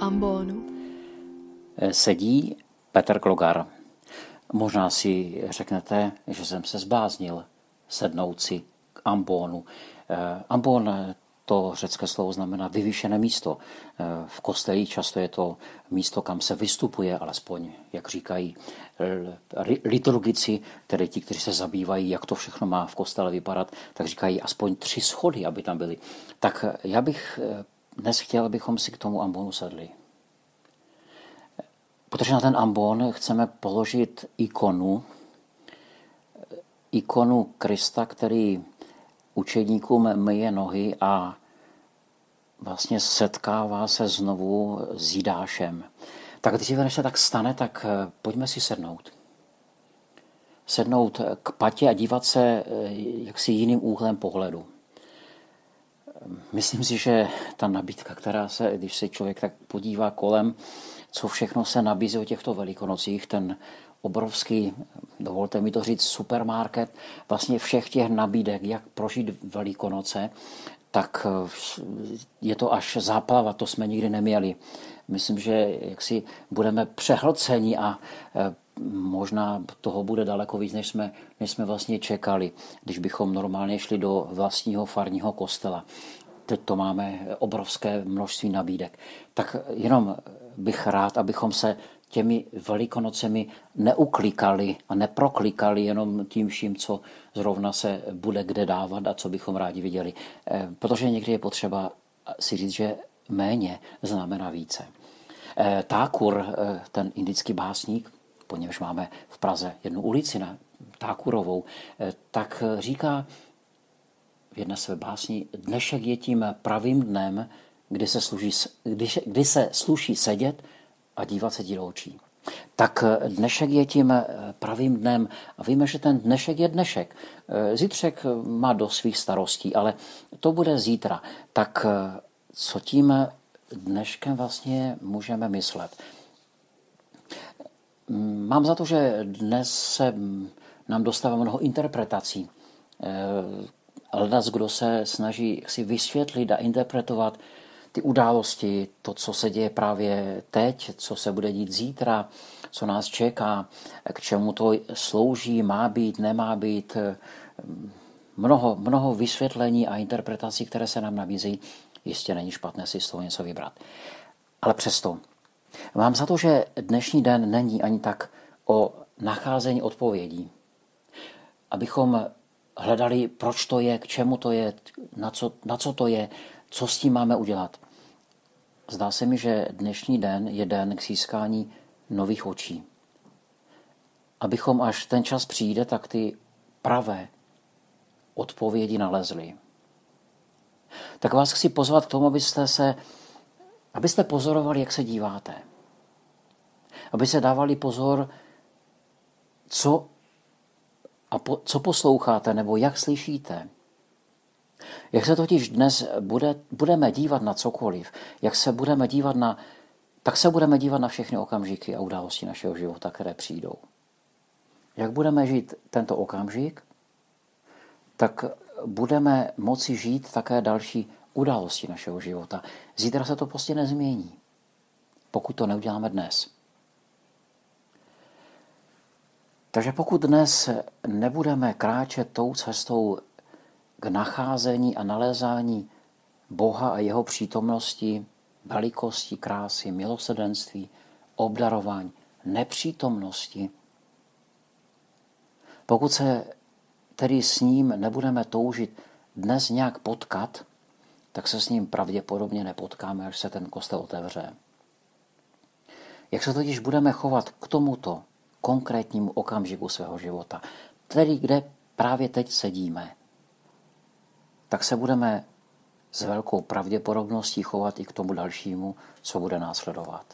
ambonu? Sedí Petr Klogar. Možná si řeknete, že jsem se zbáznil sednout si k ambonu. Ambon to řecké slovo znamená vyvýšené místo. V kostelích často je to místo, kam se vystupuje, alespoň, jak říkají liturgici, tedy ti, kteří se zabývají, jak to všechno má v kostele vypadat, tak říkají aspoň tři schody, aby tam byly. Tak já bych dnes chtěl, abychom si k tomu ambonu sedli. Protože na ten ambon chceme položit ikonu, ikonu Krista, který učedníkům myje nohy a vlastně setkává se znovu s Jidášem. Tak dříve, než se tak stane, tak eh, pojďme si sednout. Sednout k patě a dívat se eh, jaksi jiným úhlem pohledu. Myslím si, že ta nabídka, která se, když se člověk tak podívá kolem, co všechno se nabízí o těchto velikonocích, ten obrovský, dovolte mi to říct, supermarket vlastně všech těch nabídek, jak prožít velikonoce, tak eh, je to až záplava, to jsme nikdy neměli. Myslím, že jak si budeme přehlceni a eh, možná toho bude daleko víc, než jsme, než jsme vlastně čekali, když bychom normálně šli do vlastního farního kostela. Teď to máme obrovské množství nabídek. Tak jenom bych rád, abychom se těmi velikonocemi neuklikali a neproklikali jenom tím vším, co zrovna se bude kde dávat a co bychom rádi viděli. Eh, protože někdy je potřeba si říct, že méně znamená více. Eh, Tákur, eh, ten indický básník, po němž máme v Praze jednu ulici na Tákurovou, tak říká v jedné své básni, dnešek je tím pravým dnem, kdy se, služí, kdy, kdy se sluší sedět a dívat se ti do očí. Tak dnešek je tím pravým dnem a víme, že ten dnešek je dnešek. Zítřek má do svých starostí, ale to bude zítra. Tak co tím dneškem vlastně můžeme myslet? Mám za to, že dnes se nám dostává mnoho interpretací. Hledat, kdo se snaží si vysvětlit a interpretovat ty události, to, co se děje právě teď, co se bude dít zítra, co nás čeká, k čemu to slouží, má být, nemá být. Mnoho, mnoho vysvětlení a interpretací, které se nám nabízí, jistě není špatné si z toho něco vybrat. Ale přesto, mám za to, že dnešní den není ani tak o nacházení odpovědí. Abychom hledali, proč to je, k čemu to je, na co, na co to je, co s tím máme udělat? Zdá se mi, že dnešní den je den k získání nových očí. Abychom až ten čas přijde, tak ty pravé odpovědi nalezli. Tak vás chci pozvat k tomu, abyste se, abyste pozorovali, jak se díváte. Aby se dávali pozor, co, a po, co posloucháte nebo jak slyšíte. Jak se totiž dnes bude, budeme dívat na cokoliv, jak se budeme dívat na, tak se budeme dívat na všechny okamžiky a události našeho života, které přijdou. Jak budeme žít tento okamžik, tak budeme moci žít také další události našeho života. Zítra se to prostě nezmění, pokud to neuděláme dnes. Takže pokud dnes nebudeme kráčet tou cestou k nacházení a nalézání Boha a jeho přítomnosti, velikosti, krásy, milosedenství, obdarování, nepřítomnosti. Pokud se tedy s ním nebudeme toužit dnes nějak potkat, tak se s ním pravděpodobně nepotkáme, až se ten kostel otevře. Jak se totiž budeme chovat k tomuto konkrétnímu okamžiku svého života, tedy kde právě teď sedíme, tak se budeme s velkou pravděpodobností chovat i k tomu dalšímu, co bude následovat.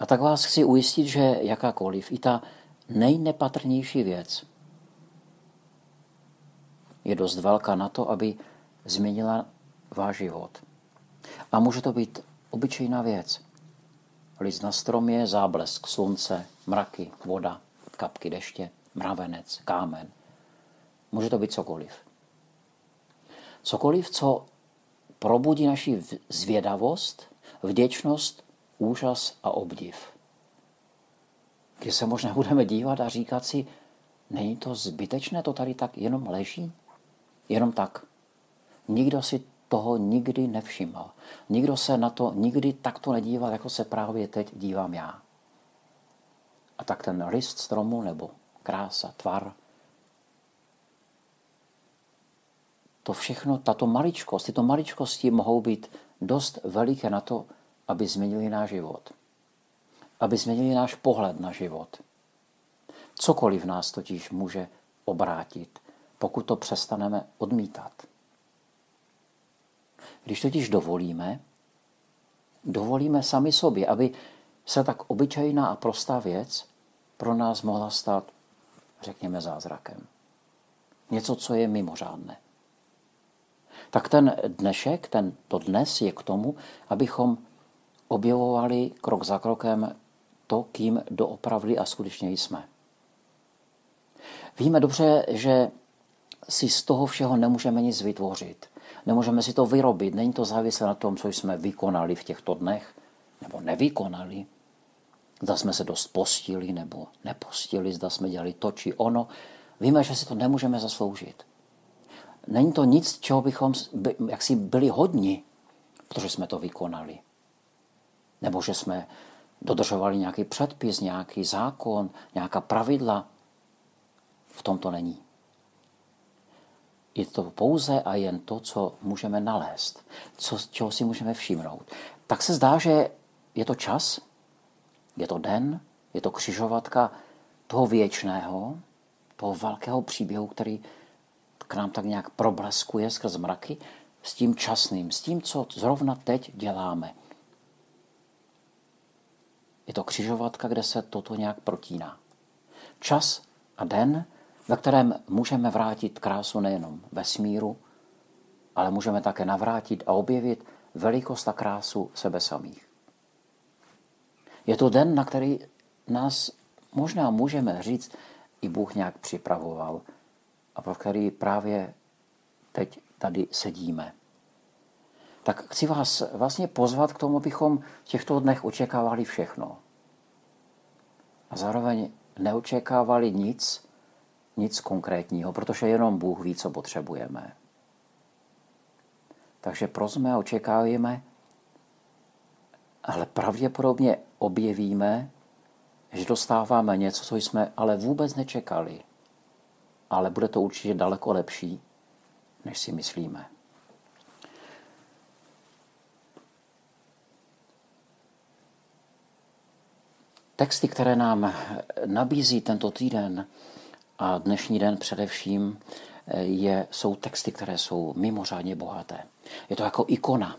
A tak vás chci ujistit, že jakákoliv, i ta nejnepatrnější věc je dost velká na to, aby změnila váš život. A může to být obyčejná věc. List na stromě, záblesk slunce, mraky, voda, kapky deště, mravenec, kámen. Může to být cokoliv. Cokoliv, co probudí naši zvědavost, vděčnost, úžas a obdiv. Kdy se možná budeme dívat a říkat si, není to zbytečné, to tady tak jenom leží? Jenom tak. Nikdo si toho nikdy nevšiml. Nikdo se na to nikdy takto nedíval, jako se právě teď dívám já. A tak ten list stromu nebo krása, tvar, to všechno, tato maličkost, tyto maličkosti mohou být dost veliké na to, aby změnili náš život. Aby změnili náš pohled na život. Cokoliv nás totiž může obrátit, pokud to přestaneme odmítat. Když totiž dovolíme, dovolíme sami sobě, aby se tak obyčejná a prostá věc pro nás mohla stát, řekněme, zázrakem. Něco, co je mimořádné. Tak ten dnešek, ten to dnes je k tomu, abychom objevovali krok za krokem to, kým doopravdy a skutečně jsme. Víme dobře, že si z toho všeho nemůžeme nic vytvořit. Nemůžeme si to vyrobit. Není to závislé na tom, co jsme vykonali v těchto dnech, nebo nevykonali. Zda jsme se dost postili nebo nepostili, zda jsme dělali to či ono. Víme, že si to nemůžeme zasloužit. Není to nic, čeho bychom jaksi byli hodni, protože jsme to vykonali. Nebo že jsme dodržovali nějaký předpis, nějaký zákon, nějaká pravidla. V tom to není. Je to pouze a jen to, co můžeme nalézt, co, čeho si můžeme všimnout. Tak se zdá, že je to čas, je to den, je to křižovatka toho věčného, toho velkého příběhu, který k nám tak nějak probleskuje skrz mraky, s tím časným, s tím, co zrovna teď děláme. Je to křižovatka, kde se toto nějak protíná. Čas a den, ve kterém můžeme vrátit krásu nejenom vesmíru, ale můžeme také navrátit a objevit velikost a krásu sebe samých. Je to den, na který nás možná můžeme říct, i Bůh nějak připravoval a pro který právě teď tady sedíme. Tak chci vás vlastně pozvat k tomu, abychom v těchto dnech očekávali všechno. A zároveň neočekávali nic, nic konkrétního, protože jenom Bůh ví, co potřebujeme. Takže prosme a očekáváme, ale pravděpodobně objevíme, že dostáváme něco, co jsme ale vůbec nečekali. Ale bude to určitě daleko lepší, než si myslíme. Texty, které nám nabízí tento týden a dnešní den především, je, jsou texty, které jsou mimořádně bohaté. Je to jako ikona.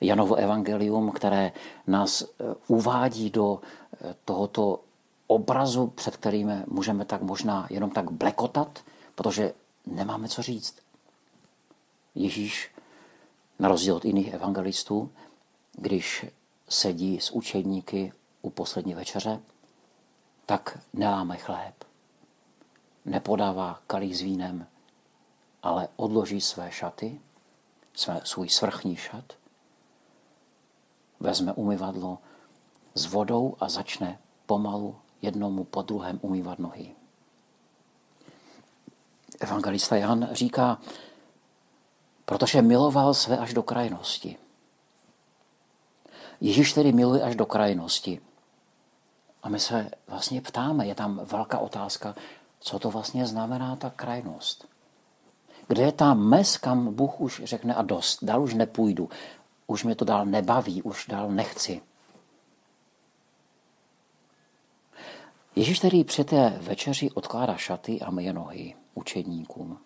Janovo evangelium, které nás eh, uvádí do eh, tohoto obrazu, před kterým můžeme tak možná jenom tak blekotat, protože nemáme co říct. Ježíš, na rozdíl od jiných evangelistů, když sedí s učedníky u poslední večeře, tak neláme chléb, nepodává kalich s vínem, ale odloží své šaty, svůj svrchní šat, vezme umyvadlo s vodou a začne pomalu jednomu po druhém umývat nohy. Evangelista Jan říká, protože miloval své až do krajnosti. Ježíš tedy miluje až do krajnosti. A my se vlastně ptáme, je tam velká otázka, co to vlastně znamená ta krajnost. Kde je ta mez, kam Bůh už řekne a dost, dál už nepůjdu, už mě to dál nebaví, už dál nechci. Ježíš tedy při té večeři odkládá šaty a myje nohy učedníkům.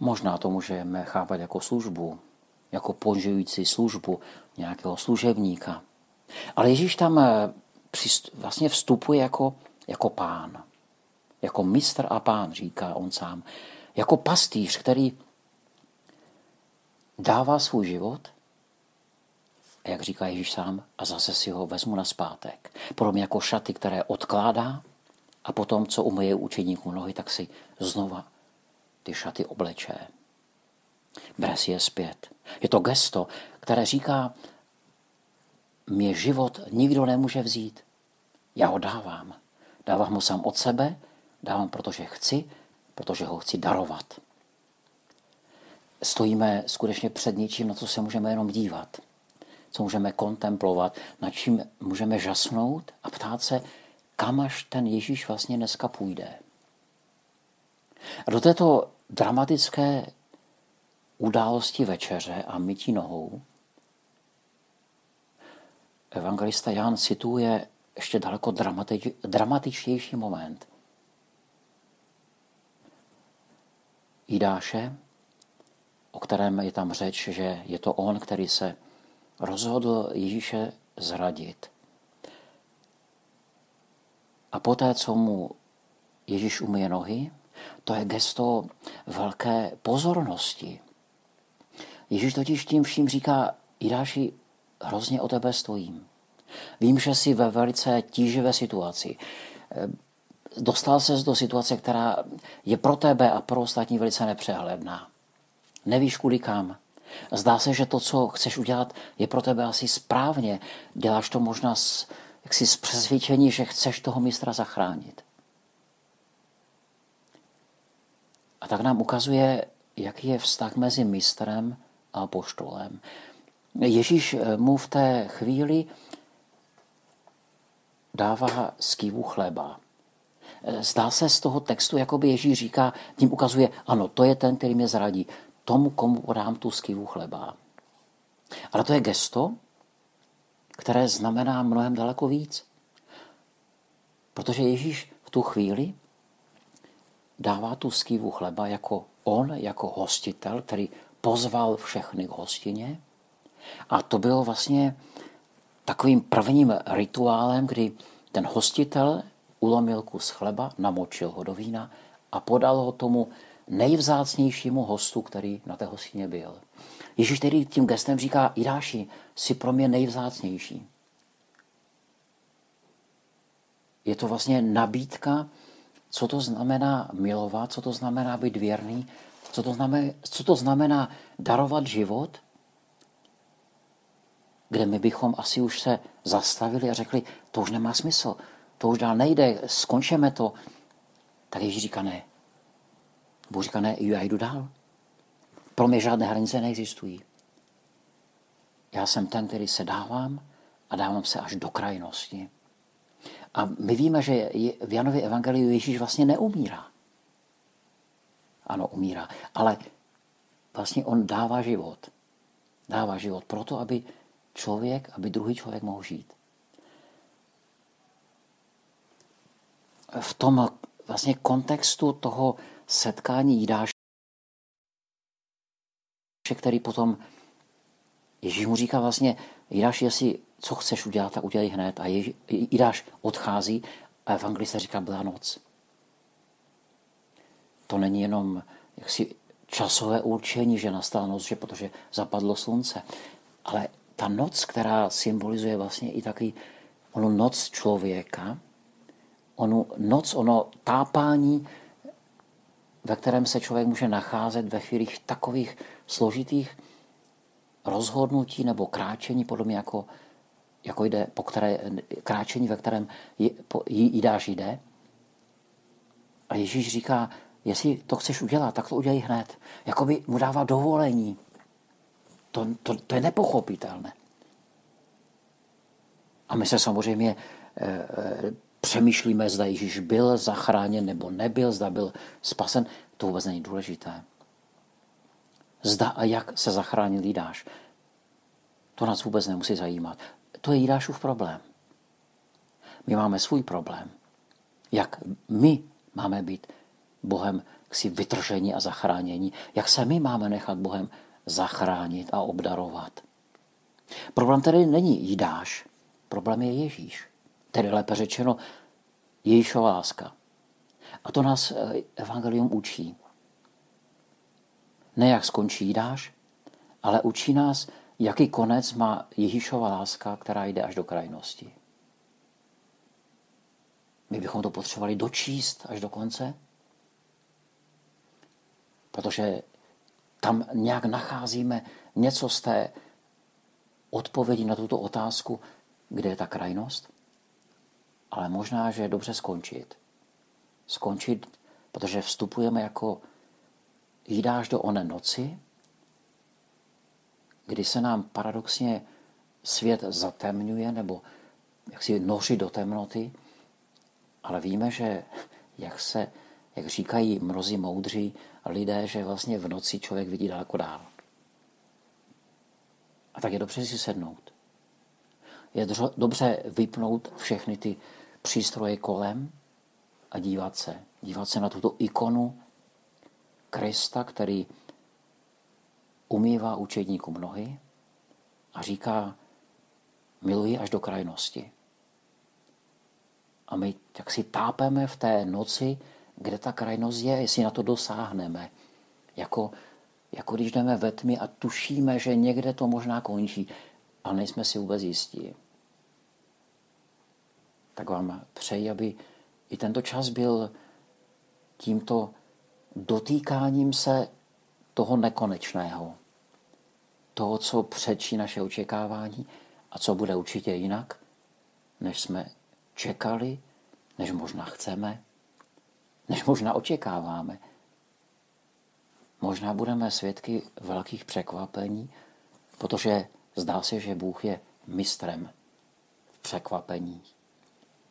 Možná to můžeme chápat jako službu, jako ponžující službu nějakého služebníka. Ale Ježíš tam eh, vlastně vstupuje jako, jako pán. Jako mistr a pán, říká on sám. Jako pastýř, který dává svůj život, a jak říká Ježíš sám, a zase si ho vezmu na zpátek. Podobně jako šaty, které odkládá a potom, co umyje učeníků nohy, tak si znova ty šaty obleče. bere si je zpět. Je to gesto, které říká, mě život nikdo nemůže vzít. Já ho dávám. Dávám ho sám od sebe, dávám, protože chci, protože ho chci darovat. Stojíme skutečně před něčím, na co se můžeme jenom dívat, co můžeme kontemplovat, nad čím můžeme žasnout a ptát se, kam až ten Ježíš vlastně dneska půjde. A do této dramatické události večeře a mytí nohou evangelista Jan cituje ještě daleko dramatič, dramatičtější moment. Jidáše, o kterém je tam řeč, že je to on, který se rozhodl Ježíše zradit. A poté, co mu Ježíš umyje nohy, to je gesto velké pozornosti. Ježíš totiž tím vším říká, Jidáši, hrozně o tebe stojím. Vím, že jsi ve velice tíživé situaci. Dostal ses do situace, která je pro tebe a pro ostatní velice nepřehledná. Nevíš kudy kam. Zdá se, že to, co chceš udělat, je pro tebe asi správně. Děláš to možná s, jaksi s přesvědčení, že chceš toho mistra zachránit. A tak nám ukazuje, jaký je vztah mezi mistrem a poštolem. Ježíš mu v té chvíli dává skývu chleba. Zdá se z toho textu, jako by Ježíš říká, tím ukazuje, ano, to je ten, který mě zradí. Tomu, komu podám tu skývu chleba. Ale to je gesto, které znamená mnohem daleko víc. Protože Ježíš v tu chvíli dává tu skývu chleba jako on, jako hostitel, který pozval všechny k hostině. A to bylo vlastně takovým prvním rituálem, kdy ten hostitel ulomil kus chleba, namočil ho do vína a podal ho tomu nejvzácnějšímu hostu, který na té hostině byl. Ježíš tedy tím gestem říká, Jidáši, jsi pro mě nejvzácnější. Je to vlastně nabídka, co to znamená milovat, co to znamená být věrný, co to znamená, co to znamená darovat život kde my bychom asi už se zastavili a řekli, to už nemá smysl, to už dál nejde, skončeme to. Tak Ježíš říká ne. Bůh říká ne, já jdu dál. Pro mě žádné hranice neexistují. Já jsem ten, který se dávám a dávám se až do krajnosti. A my víme, že v Janově evangeliu Ježíš vlastně neumírá. Ano, umírá. Ale vlastně on dává život. Dává život proto, aby člověk, aby druhý člověk mohl žít. V tom vlastně kontextu toho setkání Jidáše, který potom Ježíš mu říká vlastně, Jidáš, jestli co chceš udělat, tak udělej hned. A Jidáš odchází a evangelista říká, byla noc. To není jenom jaksi časové určení, že nastala noc, že protože zapadlo slunce, ale ta noc, která symbolizuje vlastně i taky onu noc člověka, onu noc, ono tápání, ve kterém se člověk může nacházet ve chvílích takových složitých rozhodnutí nebo kráčení, podobně jako, jako jde, po které, kráčení, ve kterém jídáš jde. A Ježíš říká, jestli to chceš udělat, tak to udělej hned. Jakoby mu dává dovolení. To, to, to je nepochopitelné. A my se samozřejmě e, e, přemýšlíme, zda Ježíš byl zachráněn nebo nebyl, zda byl spasen. To vůbec není důležité. Zda a jak se zachránil Jidáš. To nás vůbec nemusí zajímat. To je Jidášův problém. My máme svůj problém. Jak my máme být Bohem si vytržení a zachránění. Jak se my máme nechat Bohem zachránit a obdarovat. Problém tedy není Jidáš, problém je Ježíš. Tedy lépe řečeno Ježíšova láska. A to nás eh, Evangelium učí. Ne jak skončí Jidáš, ale učí nás, jaký konec má Ježíšova láska, která jde až do krajnosti. My bychom to potřebovali dočíst až do konce, protože tam nějak nacházíme něco z té odpovědi na tuto otázku, kde je ta krajnost. Ale možná, že je dobře skončit. Skončit, protože vstupujeme jako jídáš do oné noci, kdy se nám paradoxně svět zatemňuje nebo jak si noří do temnoty, ale víme, že jak se, jak říkají mnozí moudří lidé, že vlastně v noci člověk vidí daleko dál. A tak je dobře si sednout. Je dobře vypnout všechny ty přístroje kolem a dívat se. Dívat se na tuto ikonu Krista, který umývá učedníkům nohy a říká, miluji až do krajnosti. A my tak si tápeme v té noci, kde ta krajnost je, jestli na to dosáhneme. Jako, jako když jdeme ve tmě a tušíme, že někde to možná končí, ale nejsme si vůbec jistí. Tak vám přeji, aby i tento čas byl tímto dotýkáním se toho nekonečného. Toho, co přečí naše očekávání a co bude určitě jinak, než jsme čekali, než možná chceme, než možná očekáváme. Možná budeme svědky velkých překvapení, protože zdá se, že Bůh je mistrem v překvapení,